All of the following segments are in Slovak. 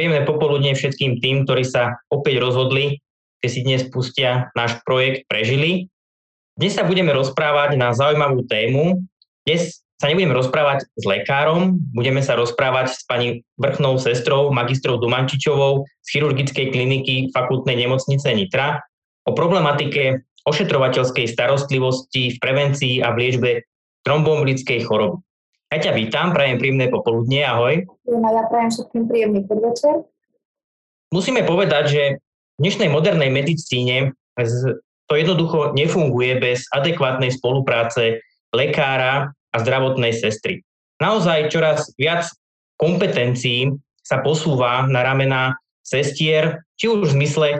príjemné popoludne všetkým tým, ktorí sa opäť rozhodli, že si dnes pustia náš projekt Prežili. Dnes sa budeme rozprávať na zaujímavú tému. Dnes sa nebudeme rozprávať s lekárom, budeme sa rozprávať s pani vrchnou sestrou, magistrou Dumančičovou z chirurgickej kliniky fakultnej nemocnice Nitra o problematike ošetrovateľskej starostlivosti v prevencii a v liečbe tromboembolickej choroby. Ja ťa vítam, prajem príjemné popoludne, ahoj. Ja prajem všetkým príjemný podvečer. Musíme povedať, že v dnešnej modernej medicíne to jednoducho nefunguje bez adekvátnej spolupráce lekára a zdravotnej sestry. Naozaj čoraz viac kompetencií sa posúva na ramena sestier, či už v zmysle e,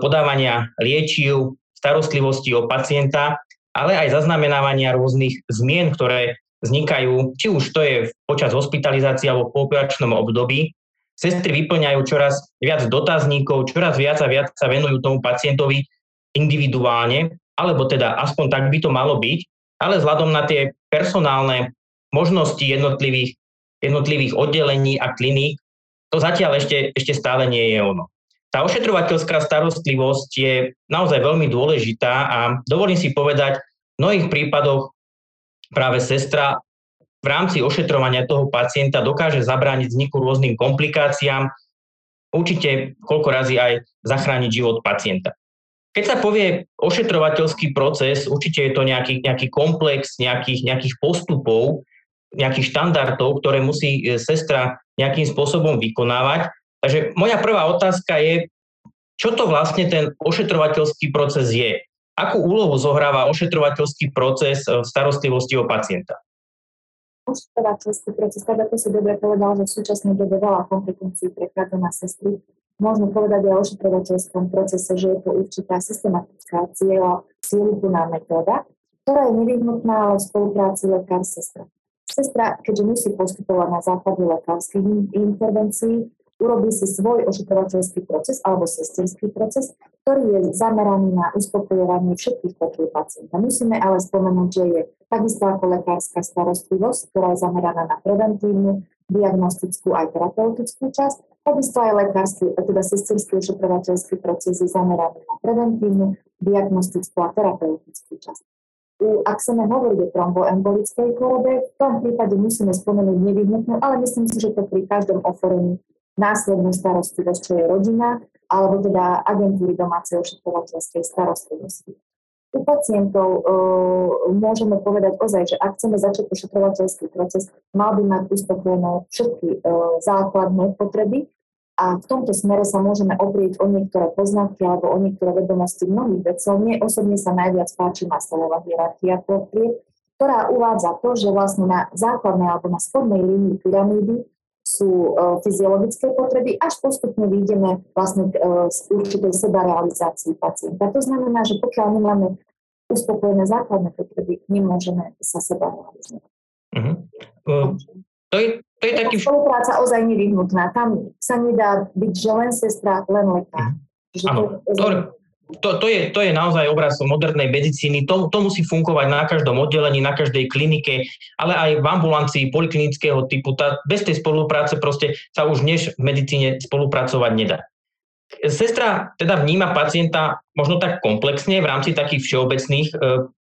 podávania liečiv, starostlivosti o pacienta, ale aj zaznamenávania rôznych zmien, ktoré vznikajú, či už to je počas hospitalizácie alebo po operačnom období. Sestry vyplňajú čoraz viac dotazníkov, čoraz viac a viac sa venujú tomu pacientovi individuálne, alebo teda aspoň tak by to malo byť, ale vzhľadom na tie personálne možnosti jednotlivých, jednotlivých oddelení a kliník, to zatiaľ ešte, ešte stále nie je ono. Tá ošetrovateľská starostlivosť je naozaj veľmi dôležitá a dovolím si povedať, v mnohých prípadoch práve sestra v rámci ošetrovania toho pacienta dokáže zabrániť vzniku rôznym komplikáciám, určite koľko razy aj zachrániť život pacienta. Keď sa povie ošetrovateľský proces, určite je to nejaký, nejaký komplex nejakých, nejakých postupov, nejakých štandardov, ktoré musí e, sestra nejakým spôsobom vykonávať. Takže moja prvá otázka je, čo to vlastne ten ošetrovateľský proces je? Akú úlohu zohráva ošetrovateľský proces v starostlivosti o pacienta? Ošetrovateľský proces, tak ako si dobre povedal, že v súčasnej dobe veľa kompetencií prechádza na sestry. Môžeme povedať aj o ošetrovateľskom procese, že je to určitá systematická cieľa, cieľuplná metóda, ktorá je nevyhnutná ale v spolupráci lekár-sestra. Sestra, keďže musí postupovať na základe lekárskych intervencií, urobí si svoj ošetrovateľský proces alebo sesterský proces, ktorý je zameraný na uspokojovanie všetkých potrieb pacienta. Musíme ale spomenúť, že je takisto ako lekárska starostlivosť, ktorá je zameraná na preventívnu, diagnostickú aj terapeutickú časť. Takisto aj lekársky, teda sesterský ošetrovateľský proces je zameraný na preventívnu, diagnostickú a terapeutickú časť. Ak chceme hovoriť o tromboembolickej chorobe, v tom prípade musíme spomenúť nevyhnutnú, ale myslím si, že to pri každom ochorení následnú starostlivosť, čo je rodina, alebo teda agentúry domácej ošetrovateľskej starostlivosti. U pacientov e, môžeme povedať ozaj, že ak chceme začať ošetrovateľský proces, mal by mať uspokojené všetky e, základné potreby a v tomto smere sa môžeme oprieť o niektoré poznatky alebo o niektoré vedomosti mnohých vecov. Mne osobne sa najviac páči Maslowová hierarchia potrieb, ktorá uvádza to, že vlastne na základnej alebo na spodnej línii pyramídy sú e, fyziologické potreby, až postupne vyjdeme vlastne z e, určitej sebarealizácii pacienta. To znamená, že pokiaľ nemáme uspokojené základné potreby, nemôžeme sa seba realizovať. Uh-huh. Uh, to je, to je taký... Spolupráca ozaj nevyhnutná. Tam sa nedá byť, že len sestra, len lekár. Uh-huh. Áno, to, to, to, je, to je naozaj obraz modernej medicíny. To, to musí fungovať na každom oddelení, na každej klinike, ale aj v ambulancii poliklinického typu. Tá, bez tej spolupráce proste sa už dnes v medicíne spolupracovať nedá. Sestra teda vníma pacienta možno tak komplexne v rámci takých všeobecných e,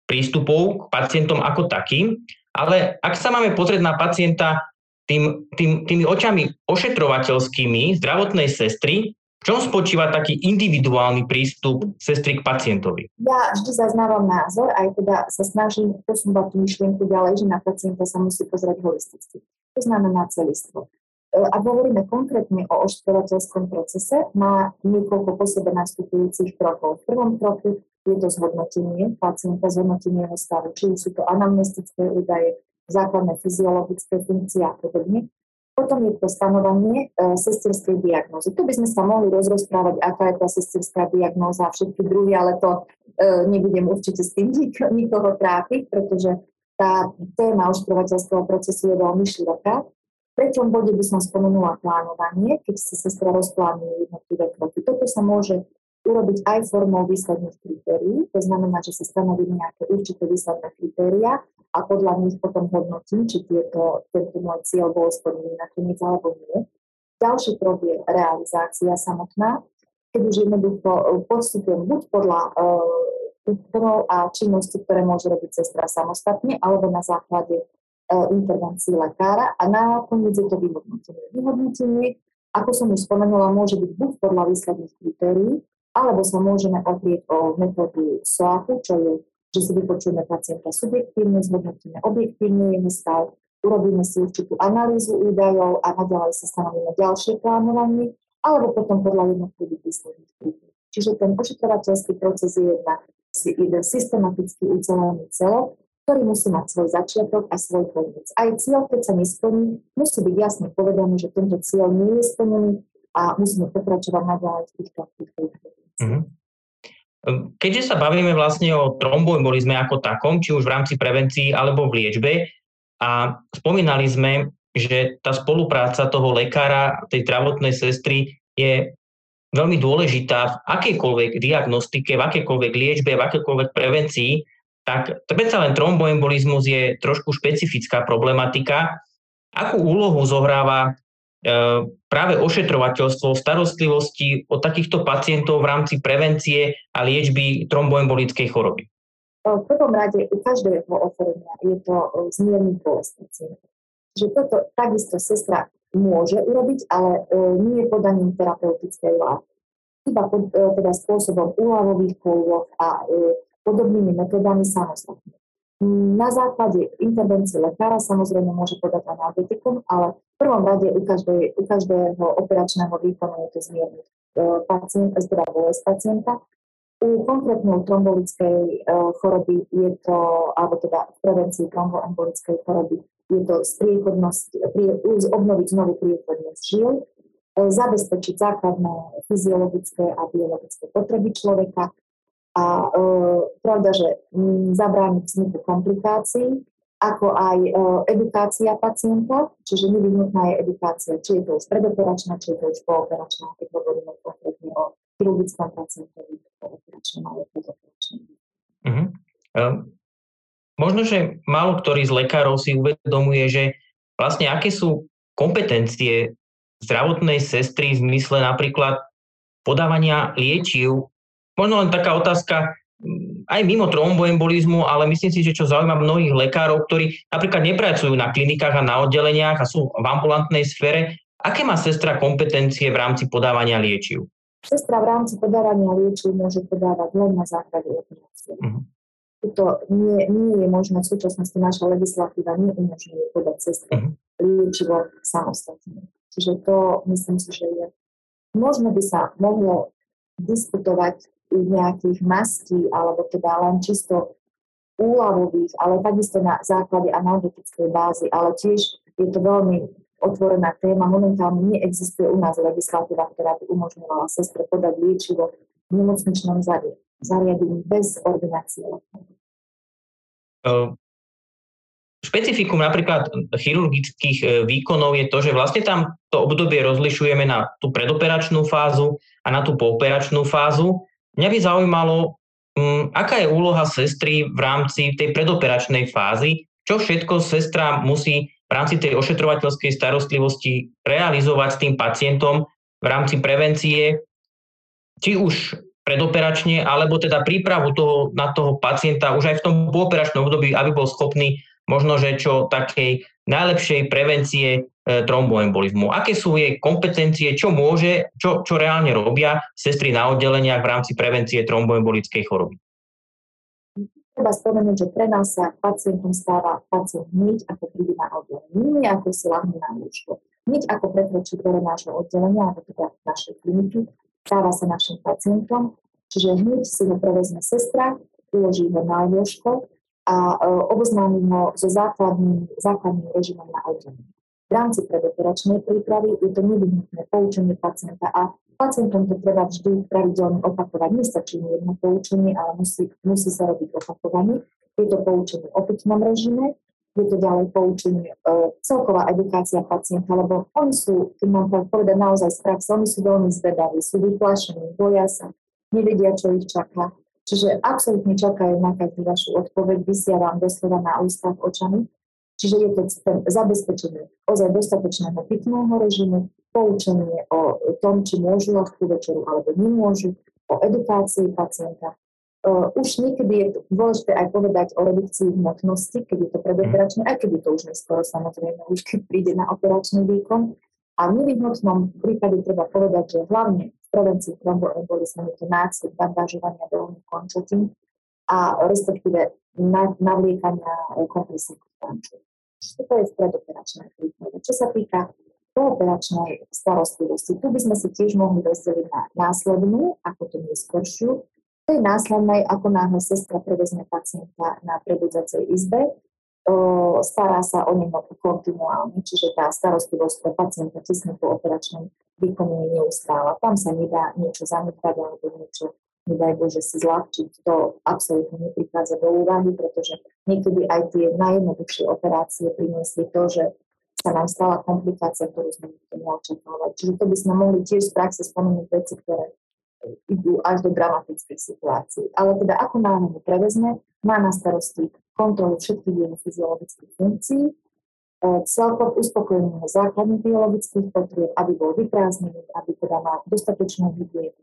prístupov k pacientom ako takým, ale ak sa máme pozrieť na pacienta tým, tým, tými očami ošetrovateľskými zdravotnej sestry, čom spočíva taký individuálny prístup sestry k pacientovi? Ja vždy zaznávam názor, aj teda sa snažím posúvať tú myšlienku ďalej, že na pacienta sa musí pozrieť holisticky. To znamená celistvo. E, ak hovoríme konkrétne o ošetrovateľskom procese, má niekoľko po sebe nastupujúcich krokov. V prvom kroku je to zhodnotenie pacienta, zhodnotenie jeho stavu, či sú to anamnestické údaje, základné fyziologické funkcie a podobne. Potom je to stanovanie e, sesterskej diagnózy. Tu by sme sa mohli rozprávať, aká je tá sesterská diagnóza a všetky druhy, ale to e, nebudem určite s tým nik- nikoho trápiť, pretože tá téma ošetrovateľského procesu je veľmi široká. V treťom bode by som spomenula plánovanie, keď sa sestra rozplánuje jednotlivé kroky. Toto sa môže urobiť aj formou výsledných kritérií, to znamená, že sa stanoví nejaké určité výsledné kritéria a podľa nich potom hodnotím, či tieto, tento môj cieľ bol splnený nakoniec alebo nie. Ďalší krok je realizácia samotná, keď už jednoducho postupujem buď podľa úkonov a činnosti, ktoré môže robiť sestra samostatne, alebo na základe intervencií lekára a nakoniec je to vyhodnotenie. Vyhodnotenie, ako som už spomenula, môže byť buď podľa výsledných kritérií, alebo sa môžeme oprieť o metódu SOAPu, čo je, že si vypočujeme pacienta subjektívne, zhodnotíme objektívne jeho stav, urobíme si určitú analýzu údajov a naďalej sa stanovíme ďalšie plánovanie, alebo potom podľa jednotlivých výsledných kritérií. Čiže ten ošetrovateľský proces je jedna, jeden systematicky ucelený celok, ktorý musí mať svoj začiatok a svoj koniec. Aj cieľ, keď sa nesplní, musí byť jasne povedané, že tento cieľ nie je splnený a musíme pokračovať naďalej v týchto, Mm-hmm. Keďže sa bavíme vlastne o tromboembolizme ako takom, či už v rámci prevencii alebo v liečbe, a spomínali sme, že tá spolupráca toho lekára, tej zdravotnej sestry je veľmi dôležitá v akejkoľvek diagnostike, v akejkoľvek liečbe, v akejkoľvek prevencii, tak predsa len tromboembolizmus je trošku špecifická problematika. Akú úlohu zohráva práve ošetrovateľstvo starostlivosti o takýchto pacientov v rámci prevencie a liečby tromboembolickej choroby? V prvom rade u každého ochorenia je to zmierný bolest pacienta. Že toto takisto sestra môže urobiť, ale e, nie podaním terapeutickej látky. Iba pod, e, teda spôsobom úľavových kôľov a podobnými metodami samostatne. Na základe intervencie lekára samozrejme môže podať analgetikum, ale v prvom rade u, každej, u každého operačného výkonu je to zmierny e, pacient, teda bolesť pacienta. U konkrétnej trombolickej e, choroby je to, alebo teda v prevencii tromboembolickej choroby, je to obnoviť znovu priechodnosť žil, e, zabezpečiť základné fyziologické a biologické potreby človeka, a e, pravda, že m, zabrániť vzniku komplikácií, ako aj e, edukácia pacienta, čiže nevyhnutná je edukácia, či je to už predoperačná, či je to už pooperačná, keď hovoríme konkrétne o chirurgickom pacientovi, pooperačnom alebo predoperačnom. Mm-hmm. možno, že málo ktorý z lekárov si uvedomuje, že vlastne aké sú kompetencie zdravotnej sestry v zmysle napríklad podávania liečiv Možno len taká otázka, aj mimo tromboembolizmu, ale myslím si, že čo zaujíma mnohých lekárov, ktorí napríklad nepracujú na klinikách a na oddeleniach a sú v ambulantnej sfére, aké má sestra kompetencie v rámci podávania liečiv? Sestra v rámci podávania liečiv môže podávať len na základe ordinácie. Uh-huh. To nie, nie je možné v súčasnosti, naša legislatíva neumožňuje podať sestre uh-huh. liečivo samostatne. Čiže to myslím si, že je. Možno by sa mohlo diskutovať nejakých mastí, alebo teda len čisto úľavových, ale takisto na základe analgetickej bázy, ale tiež je to veľmi otvorená téma. Momentálne neexistuje u nás legislatíva, ktorá by umožňovala sestre podať liečivo v nemocničnom zariadení bez ordinácie. Špecifikum napríklad chirurgických e, výkonov je to, že vlastne tam to obdobie rozlišujeme na tú predoperačnú fázu a na tú pooperačnú fázu Mňa by zaujímalo, um, aká je úloha sestry v rámci tej predoperačnej fázy, čo všetko sestra musí v rámci tej ošetrovateľskej starostlivosti realizovať s tým pacientom v rámci prevencie, či už predoperačne, alebo teda prípravu toho, na toho pacienta už aj v tom pooperačnom období, aby bol schopný možno, že čo takej najlepšej prevencie e, tromboembolizmu. Aké sú jej kompetencie, čo môže, čo, čo reálne robia sestry na oddeleniach v rámci prevencie tromboembolickej choroby? Treba spomenúť, že pre nás sa pacientom stáva pacient hneď, ako príde na oddelenie, nie ako si lahne na lúžko. Hneď ako prekročí dvore nášho oddelenia, alebo teda našej kliniky, stáva sa našim pacientom, čiže hneď si ho prevezme sestra, uloží ho na lôžko a e, oboznámim ho so základným, základným režimom na oddelení. V rámci predoperačnej prípravy je to nevyhnutné poučenie pacienta a pacientom to treba vždy pravidelne opakovať. Nestačí jedno poučenie, ale musí, musí sa robiť opakovanie. Je to poučenie o pitnom režime, je to ďalej poučenie, e, celková edukácia pacienta, lebo oni sú, keď mám povedať naozaj z praxe, oni sú veľmi zvedaví, sú vyplašení, boja sa, nevedia, čo ich čaká. Čiže absolútne čakajú na každú vašu odpoveď, vysia vám doslova na ústach očami. Čiže je to ten zabezpečenie ozaj dostatočného pitného režimu, poučenie o tom, či môžu ľahkú večeru alebo nemôžu, o edukácii pacienta. Uh, už niekedy je dôležité aj povedať o redukcii hmotnosti, keď je to predoperačné, aj keď je to už neskoro samozrejme, už keď príde na operačný výkon. A v nevyhnutnom prípade treba povedať, že hlavne prevencii je to nácvik bandážovania dolných končatín a respektíve navliekania kompresívnych končatín. To je v predoperačnej prípade. Čo sa týka pooperačnej starostlivosti. Tu by sme si tiež mohli rozdeliť na následnú, ako to neskôršiu. To je následnej, ako náhle sestra prevezme pacienta na prebudzacej izbe, stará sa o neho kontinuálne, čiže tá starostlivosť pre pacienta tesne po operačnom výkonu je neustála. Tam sa nedá niečo zanedbať alebo niečo, nedaj Bože, si zľahčiť. To absolútne neprichádza do úvahy, pretože niekedy aj tie najjednoduchšie operácie priniesli to, že sa nám stala komplikácia, ktorú sme neočakávali. Čiže to by sme mohli tiež z praxe spomenúť veci, ktoré idú až do dramatickej situácie. Ale teda ako náhle prevezme, má na starosti kontrolu všetkých jeho fyziologických funkcií, e, celkom uspokojenie základných biologických potrieb, aby bol vyprázdnený, aby teda mal dostatočnú hygienu.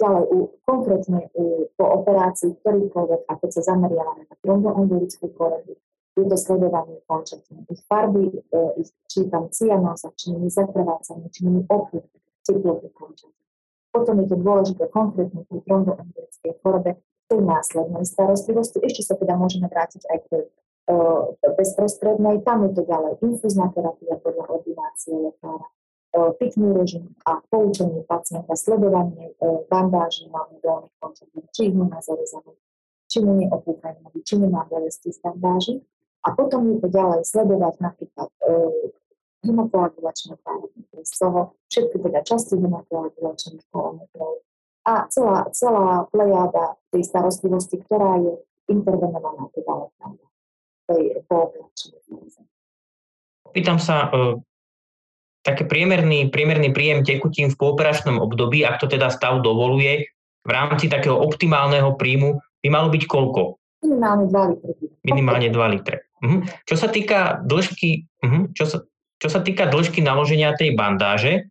Ďalej, u, konkrétne u, po operácii ktorýkoľvek, a keď sa zameriavame na tromboembolickú koredu, je to sledovanie končatín. Ich farby, e, ich, či tam cyanoza, či nie zakrvácanie, či nie opúd teploty končatín. Potom je to dôležité konkrétne pri tromboembolickej chorobe, tej následnej starostlivosti. Ešte sa teda môžeme vrátiť aj k tej bezprostrednej. Tam je to ďalej infúzna terapia podľa ordinácie lekára, uh, pitný režim a poučenie pacienta, sledovanie uh, bandáží hlavne dolných končatín, či ich nemá zarezané, či mu neopúkajú, či nemá bolesti z bandáží. A potom je to ďalej sledovať napríklad e, hemokoagulačné parametre, z toho všetky teda časti hemokoagulačných parametrov a celá, celá plejáda tej starostlivosti, ktorá je intervenovaná lekárom tej pooperačnej Pýtam sa, e, také priemerný, priemerný príjem tekutín v pooperačnom období, ak to teda stav dovoluje, v rámci takého optimálneho príjmu by malo byť koľko? Minimálne 2 litre. Minimálne 2 litre. Uh-huh. Čo sa týka dĺžky, uh-huh. čo, sa, čo sa týka dĺžky naloženia tej bandáže,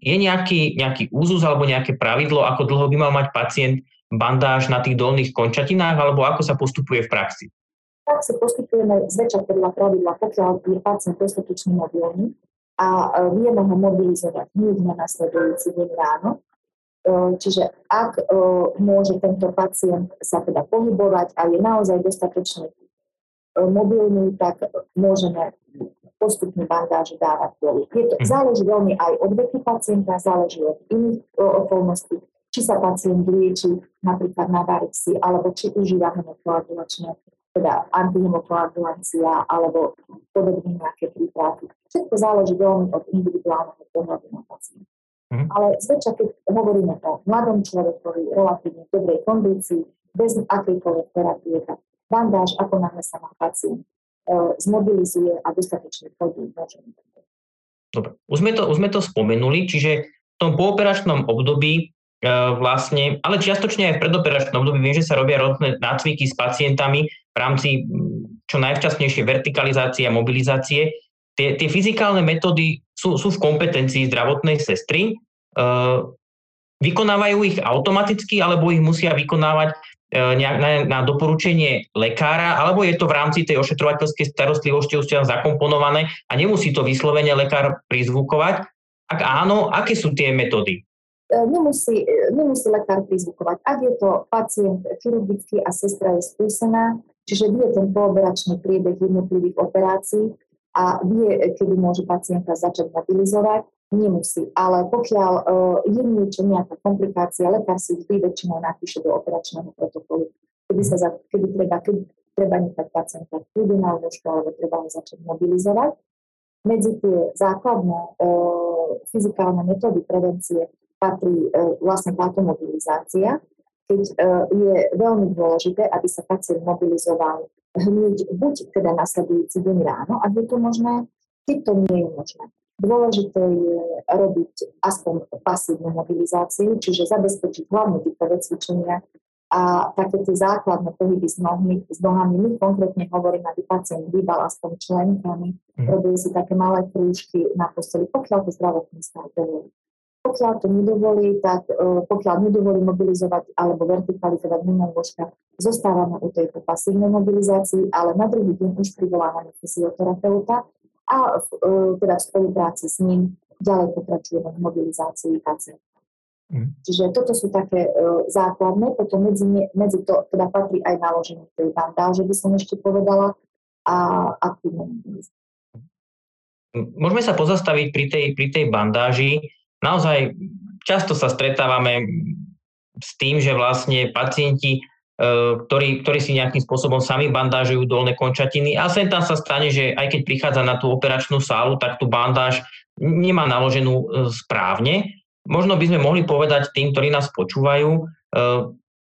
je nejaký, nejaký úzus alebo nejaké pravidlo, ako dlho by mal mať pacient bandáž na tých dolných končatinách, alebo ako sa postupuje v praxi? Tak sa postupujeme zväčša podľa pravidla, pokiaľ je pacient dostatočne mobilný a uh, vieme ho mobilizovať hneď na nasledujúci deň ráno. Uh, čiže ak môže tento pacient sa teda pohybovať a je naozaj dostatočne mobilný, tak môžeme postupne bandáže dávať dolu. Je to, mhm. záleží veľmi aj od veku pacienta, záleží od iných okolností, či sa pacient lieči napríklad na varixi, alebo či užíva hemokoagulačné, teda antihemokoagulancia, alebo podobne nejaké prípravy. Všetko záleží veľmi od individuálneho pohľadu na pacienta. Mm. Ale zväčša, keď hovoríme o mladom človekovi, relatívne dobrej kondícii, bez akejkoľvek terapie, tak bandáž, ako náhle sa má pacient zmobilizuje a dostatočne chodí, Dobre, už sme, to, už sme to spomenuli, čiže v tom pooperačnom období e, vlastne, ale čiastočne aj v predoperačnom období viem, že sa robia rôzne nácviky s pacientami v rámci čo najvčasnejšej vertikalizácie a mobilizácie. Tie, tie fyzikálne metódy sú, sú v kompetencii zdravotnej sestry. E, vykonávajú ich automaticky, alebo ich musia vykonávať nejak na, na doporučenie lekára, alebo je to v rámci tej ošetrovateľskej starostlivosti už tam zakomponované a nemusí to vyslovene lekár prizvukovať? Ak áno, aké sú tie metódy? E, nemusí, e, nemusí lekár prizvukovať. Ak je to pacient chirurgický a sestra je skúsená, čiže vie ten pooberačný priebeh jednotlivých operácií a vie, kedy môže pacienta začať mobilizovať, Nemusí, ale pokiaľ uh, je niečo, nejaká komplikácia, lekár si vždy väčšinou napíše do operačného protokolu, kedy, sa za, kedy treba, kedy treba nechať pacienta v na lôžko, alebo treba ho začať mobilizovať. Medzi tie základné uh, fyzikálne metódy prevencie patrí uh, vlastne táto mobilizácia, keď uh, je veľmi dôležité, aby sa pacient mobilizoval hneď buď teda nasledujúci deň ráno, ak je to možné, keď to nie je možné Dôležité je robiť aspoň pasívnu mobilizáciu, čiže zabezpečiť hlavne dýchové cvičenia, a také tie základné pohyby s, nohmi, s nohami, my konkrétne hovoríme, aby pacient vybal aspoň členkami, mm. robili si také malé krúžky na posteli, pokiaľ to zdravotný stav dovolí. Pokiaľ to nedovolí, tak uh, pokiaľ nedovolí mobilizovať alebo vertikalizovať mimo lôžka, zostávame u tejto pasívnej mobilizácii, ale na druhý deň už privolávame fyzioterapeuta a uh, teda v spolupráci s ním ďalej pokračujeme v mobilizácii pacienta. Mm. Čiže toto sú také uh, základné, potom medzi, medzi to teda patrí aj naloženie tej bandáže, by som ešte povedala, a aktívne Môžeme sa pozastaviť pri tej, pri tej bandáži. Naozaj často sa stretávame s tým, že vlastne pacienti, ktorí, ktorí si nejakým spôsobom sami bandážujú dolné končatiny a sem tam sa stane, že aj keď prichádza na tú operačnú sálu, tak tú bandáž nemá naloženú uh, správne Možno by sme mohli povedať tým, ktorí nás počúvajú, e,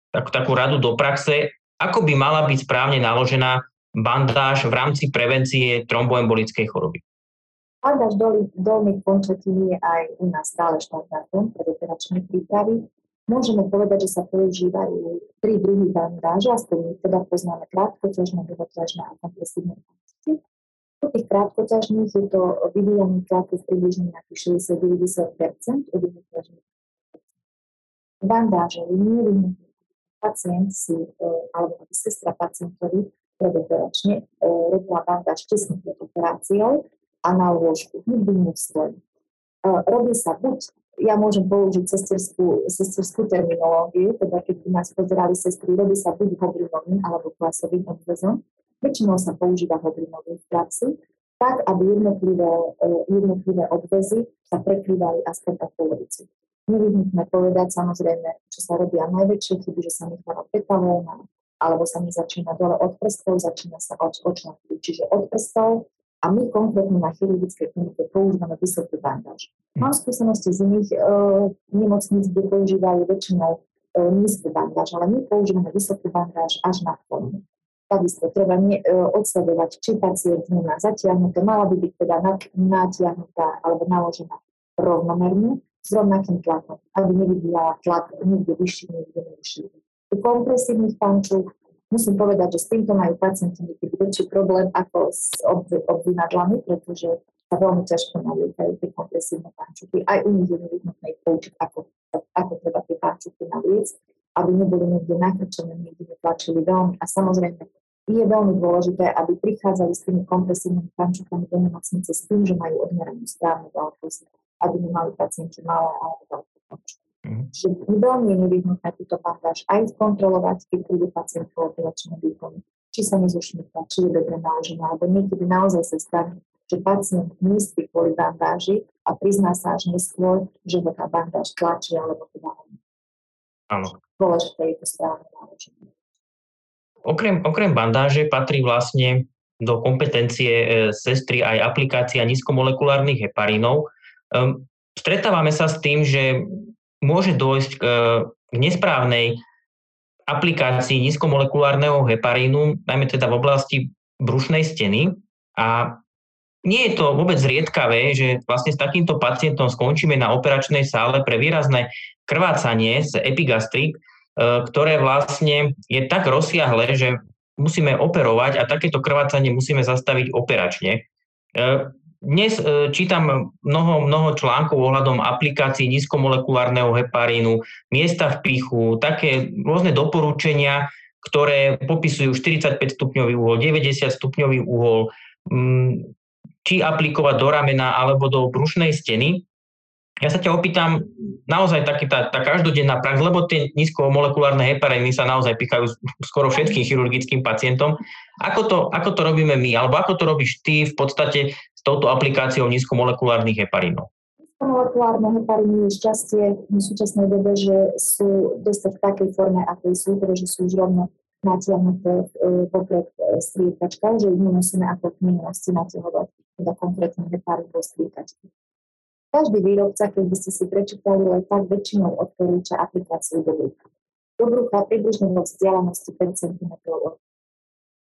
tak, takú radu do praxe, ako by mala byť správne naložená bandáž v rámci prevencie tromboembolickej choroby. Bandáž dolných končatín je aj u nás stále štandardom pre operačné prípravy. Môžeme povedať, že sa používajú tri druhy bandáže, aspoň my teda poznáme krátkoťažné, dlhoťažné a kompresívne končatiny. U tých krátkoťažných je to vyvíjanie tlaku v približne nejakých 60-90 u dlhoťažných. Bandáže je nevyhnutné pacient si, e, alebo sestra pacientovi predoperačne e, robila bandáž tesne pred operáciou a na lôžku, nikdy nie stojí. E, robí sa buď ja môžem použiť sesterskú, sesterskú terminológiu, teda keď by nás pozerali sestry, robí sa buď hobrinovým alebo klasovým obvezom, väčšinou sa používa hobrinový v praxi, tak, aby jednotlivé, e, jednotlivé odvezy sa prekrývali aspoň o polovicu. Nevyhnutné povedať samozrejme, čo sa robia najväčšie chyby, že sa necháva peta voľná, alebo sa mi začína dole od prstov, začína sa od očná čiže od prstov a my konkrétne na chirurgickej klinike používame vysoký bandáž. Mám skúsenosti z iných e, nemocníc, kde používajú väčšinou e, nízky bandáž, ale my používame vysoký bandáž až na formu. Takisto treba ne, e, odsledovať, či pacient nemá zatiahnuté, mala by byť teda natiahnutá alebo naložená rovnomerne s rovnakým tlakom, aby nevyvíjala tlak niekde vyšší, niekde nižší. U kompresívnych pančúch musím povedať, že s týmto majú pacienti niekedy väčší problém ako s obvinadlami, pretože sa veľmi ťažko nalietajú tie kompresívne pančuchy. Aj u nich je nevyhnutné ich poučiť, ako, ako treba tie pančuchy naliecť, aby neboli niekde nakrčené, niekde netlačili veľmi. A samozrejme, je veľmi dôležité, aby prichádzali s tými kompresívnymi pančukami do nemocnice s tým, že majú odmeranú správnu veľkosť, aby nemali pacienti malé alebo veľké pančuky. Mm. Čiže veľmi je nevyhnutné túto bandáž aj kontrolovať, keď príde pacient po operačnom výkonu. Či sa nezušmýka, či je dobre naložená, alebo niekedy naozaj sa stane, že pacient myslí kvôli bandáži a prizná sa až neskôr, že ho tá bandáž tlačí alebo teda Áno. Dôležité je to správne naloženie. Okrem, okrem bandáže patrí vlastne do kompetencie e, sestry aj aplikácia nízkomolekulárnych heparínov. Um, stretávame sa s tým, že môže dôjsť k, k nesprávnej aplikácii nízkomolekulárneho heparínu, najmä teda v oblasti brušnej steny. A nie je to vôbec zriedkavé, že vlastne s takýmto pacientom skončíme na operačnej sále pre výrazné krvácanie z epigastrik, E, ktoré vlastne je tak rozsiahle, že musíme operovať a takéto krvácanie musíme zastaviť operačne. Dnes e, čítam mnoho, mnoho článkov ohľadom aplikácií nízkomolekulárneho heparínu, miesta v pichu, také rôzne doporučenia, ktoré popisujú 45 stupňový uhol, 90 stupňový uhol, či aplikovať do ramena alebo do brušnej steny. Ja sa ťa opýtam, naozaj taký tá, tá každodenná prax, lebo tie nízkomolekulárne hepariny sa naozaj pichajú skoro všetkým chirurgickým pacientom. Ako to, ako to robíme my, alebo ako to robíš ty v podstate s touto aplikáciou nízkomolekulárnych heparínov? Nízkomolekulárne hepariny je šťastie v súčasnej dobe, že sú dosť v takej forme, akej sú, pretože sú už rovno natiahnuté e, popred e, striekačka, že ich nemusíme ako v minulosti natiahovať teda konkrétne heparín po striekačke. Každý výrobca, keď by ste si prečítali len tak, väčšinou odporúča aplikáciu do brucha. Do brucha približne vo vzdialenosti 5 cm od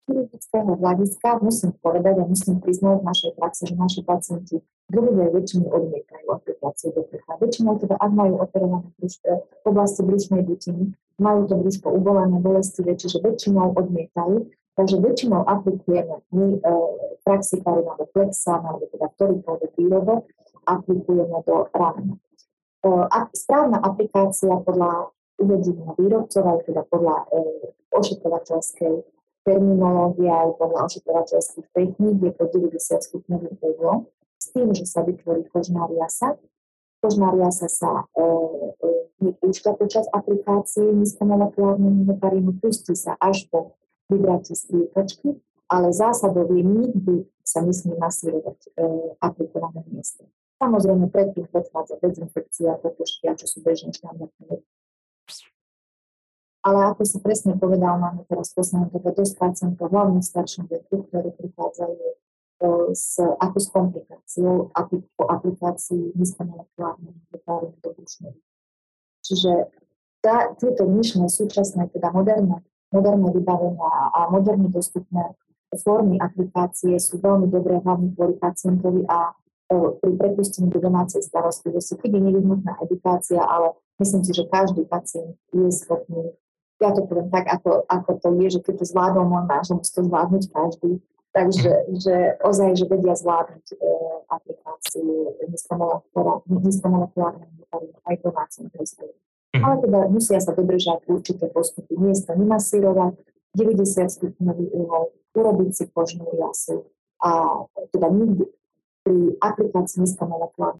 Chirurgická praktického hľadiska musím povedať a musím priznať v našej praxi, že naši pacienti druhé väčšiny odmietajú aplikáciu prcha. Väčšinou teda, ak majú operované brúško, v oblasti brúšnej dutiny, majú to brúško uvolené, bolestivé, čiže väčšinou odmietajú. Takže väčšinou aplikujeme my e, praxi alebo plexan, alebo teda ktorýkoľvek výrobok, aplikujeme do ramena. E, správna aplikácia podľa uvedenia výrobcov, aj teda podľa e, ošetrovateľskej terminológie aj podľa ošetrovateľských techník je to 90 stupňový uhol s tým, že sa vytvorí kožná riasa. Kožná riasa sa e, e, počas aplikácie nízkomolekulárneho heparínu, pustí sa až po vybrať striekačky, ale zásadou je nikdy sa nesmie masírovať e, aplikované miesto. Samozrejme, predtým predchádza dezinfekcia, popuštia, čo sú bežne štandardné. Ale ako si presne povedal, máme teraz dobe dosť pacientov, hlavne v staršom veku, ktorí prichádzajú e, s, ako s komplikáciou po aplikácii nízkomolekulárnej heparínu do Čiže tá, tieto dnešné súčasné, teda moderné moderné vybavenia a moderne dostupné formy aplikácie sú veľmi dobré hlavne kvôli pacientovi a e, pri prepustení do domácej starostlivosti, keď je nevyhnutná edukácia, ale myslím si, že každý pacient je schopný, ja to poviem tak, ako, ako to je, že keď to zvládol môj máš, musí to zvládnuť každý. Takže že ozaj, že vedia zvládnuť e, aplikáciu nízkomolekulárnej aj domácim prostrediu. Mhm. Ale teda musia sa dodržať určité postupy. Miesto nemasírovať, 90 stupňový uhol, urobiť si kožnú jasu a teda nikdy pri aplikácii nízkomolekulárnej